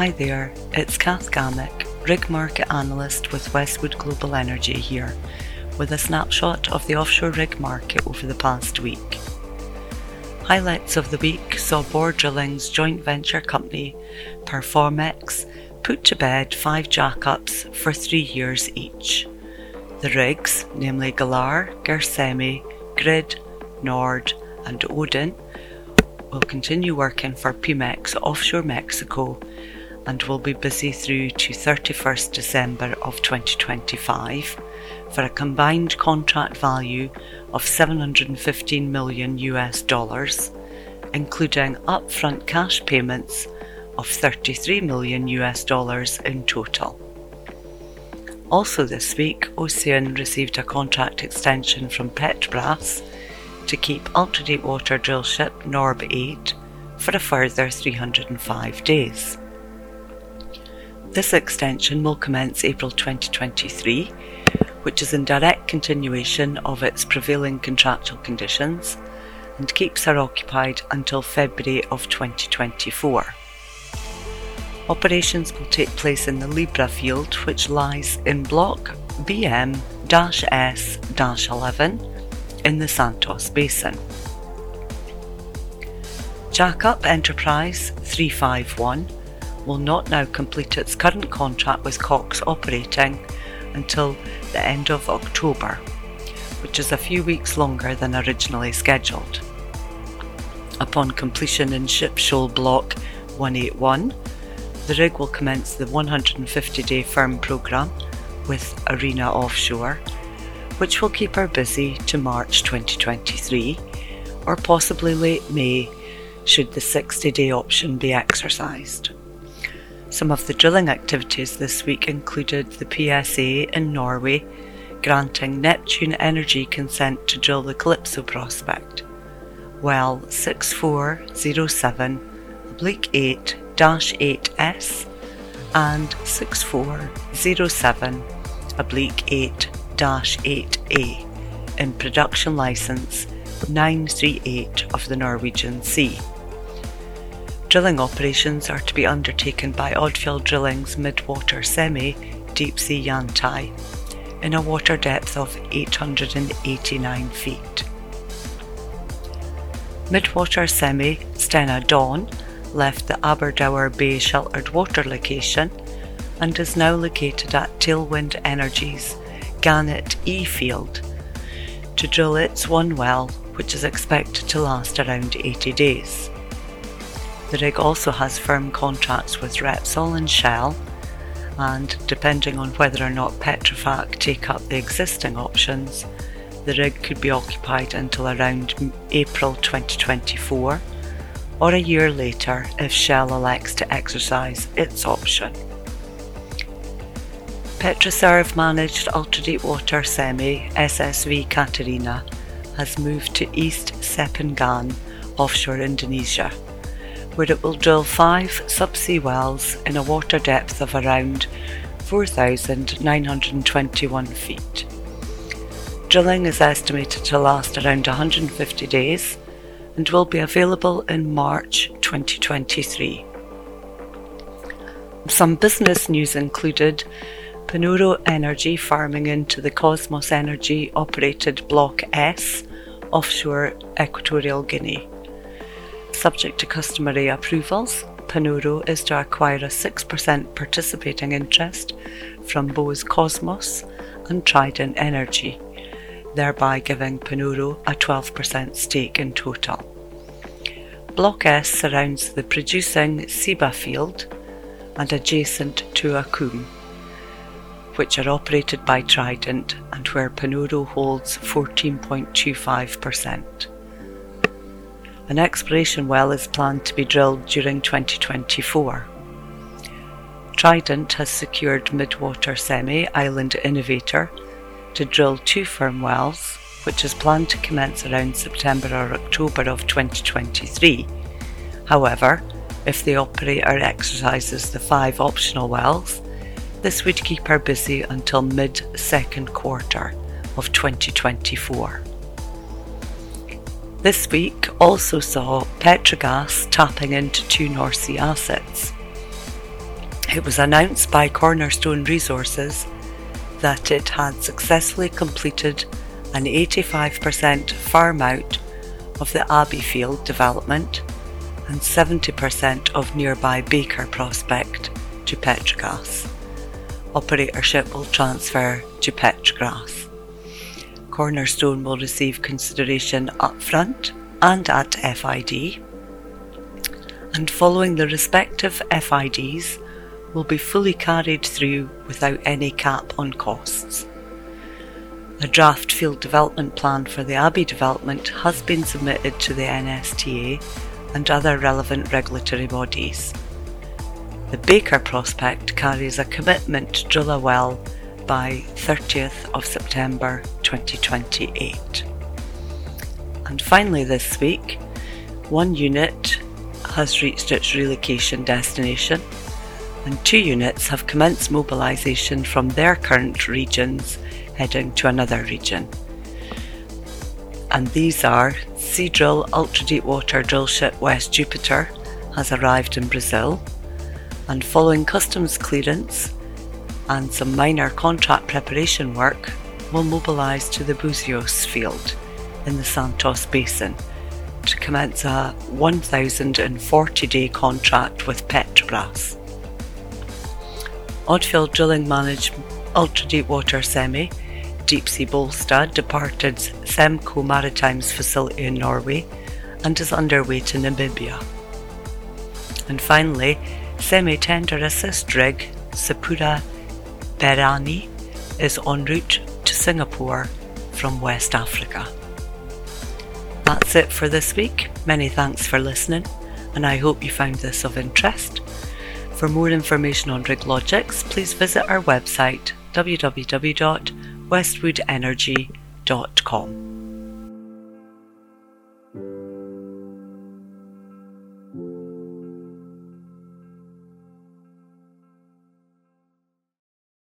Hi there, it's Kath Gammack, rig market analyst with Westwood Global Energy here, with a snapshot of the offshore rig market over the past week. Highlights of the week saw Borr Drilling's joint venture company, Perfomex, put to bed five jackups for three years each. The rigs, namely Galar, Gersemi, Grid, Njord, and Odin, will continue working for Pemex offshore Mexico and will be busy through to 31st December of 2025 for a combined contract value of 715 million US dollars, including upfront cash payments of 33 million US dollars in total. Also this week, Ocyan received a contract extension from Petrobras to keep ultra-deepwater drillship Norbe 8 for a further 305 days. This extension will commence April 2023, which is in direct continuation of its prevailing contractual conditions and keeps her occupied until February of 2024. Operations will take place in the Libra field, which lies in Block BM S 11 in the Santos Basin. Jackup Enterprise 351 will not now complete its current contract with Cox Operating until the end of October, which is a few weeks longer than originally scheduled. Upon completion in Ship Shoal Block 181, the rig will commence the 150 day firm programme with Arena Offshore which will keep her busy to March 2023, or possibly late May should the 60 day option be exercised. Some of the drilling activities this week included the PSA in Norway granting Neptune Energy consent to drill the Calypso prospect. Well 6407 oblique 8 8S and 6407 oblique 8 8A in production license 938 of the Norwegian Sea. Drilling operations are to be undertaken by Odfjell Drilling's mid-water semi deep sea Yantai in a water depth of 889 feet. Midwater semi Stena Don left the Aberdour Bay sheltered water location and is now located at Tailwind Energy's Gannet E field to drill its one well, which is expected to last around 80 days. The rig also has firm contracts with Repsol and Shell, and depending on whether or not Petrofac take up the existing options, the rig could be occupied until around April 2024 or a year later if Shell elects to exercise its option. Petroserv managed ultra-deepwater semi SSV Catarina has moved to East Sepinggan offshore Indonesia, where it will drill five subsea wells in a water depth of around 4,921 feet. Drilling is estimated to last around 150 days and will be available in March 2023. Some business news included Panoro Energy farming into the Kosmos Energy operated Block S offshore Equatorial Guinea. Subject to customary approvals, Panoro is to acquire a 6% participating interest from both Kosmos and Trident Energy, thereby giving Panoro a 12% stake in total. Block S surrounds the producing Ceiba field and adjacent to Okume which are operated by Trident and where Panoro holds 14.25%. An exploration well is planned to be drilled during 2024. Trident has secured Midwater Semi Island Innovator to drill two firm wells, which is planned to commence around September or October of 2023. However, if the operator exercises the five optional wells, this would keep her busy until mid second quarter of 2024. This week also saw Petrogas tapping into two North Sea assets. It was announced by Cornerstone Resources that it had successfully completed an 85% farm out of the Abbey Field development and 70% of nearby Baker prospect to Petrogas. Operatorship will transfer to Petrogas. Cornerstone will receive consideration upfront and at FID, and following the respective FIDs will be fully carried through without any cap on costs. A draft field development plan for the Abbey development has been submitted to the NSTA and other relevant regulatory bodies. The Baker prospect carries a commitment to drill a well by 30th of September 2028. And finally, this week, one unit has reached its relocation destination, and two units have commenced mobilisation from their current regions heading to another region. And these are Seadrill Ultra Deep Water Drillship West Jupiter has arrived in Brazil, and following customs clearance and some minor contract preparation work, will mobilise to the Buzios field in the Santos Basin to commence a 1,040 day contract with Petrobras. Odfjell Drilling managed ultra deep water semi Deepsea Bolstad departed Semco Maritime's facility in Norway and is underway to Namibia. And finally, semi tender assist rig Sapura Berani is en route Singapore from West Africa. That's it for this week. Many thanks for listening, and I hope you found this of interest. For more information on RigLogix, please visit our website www.westwoodenergy.com.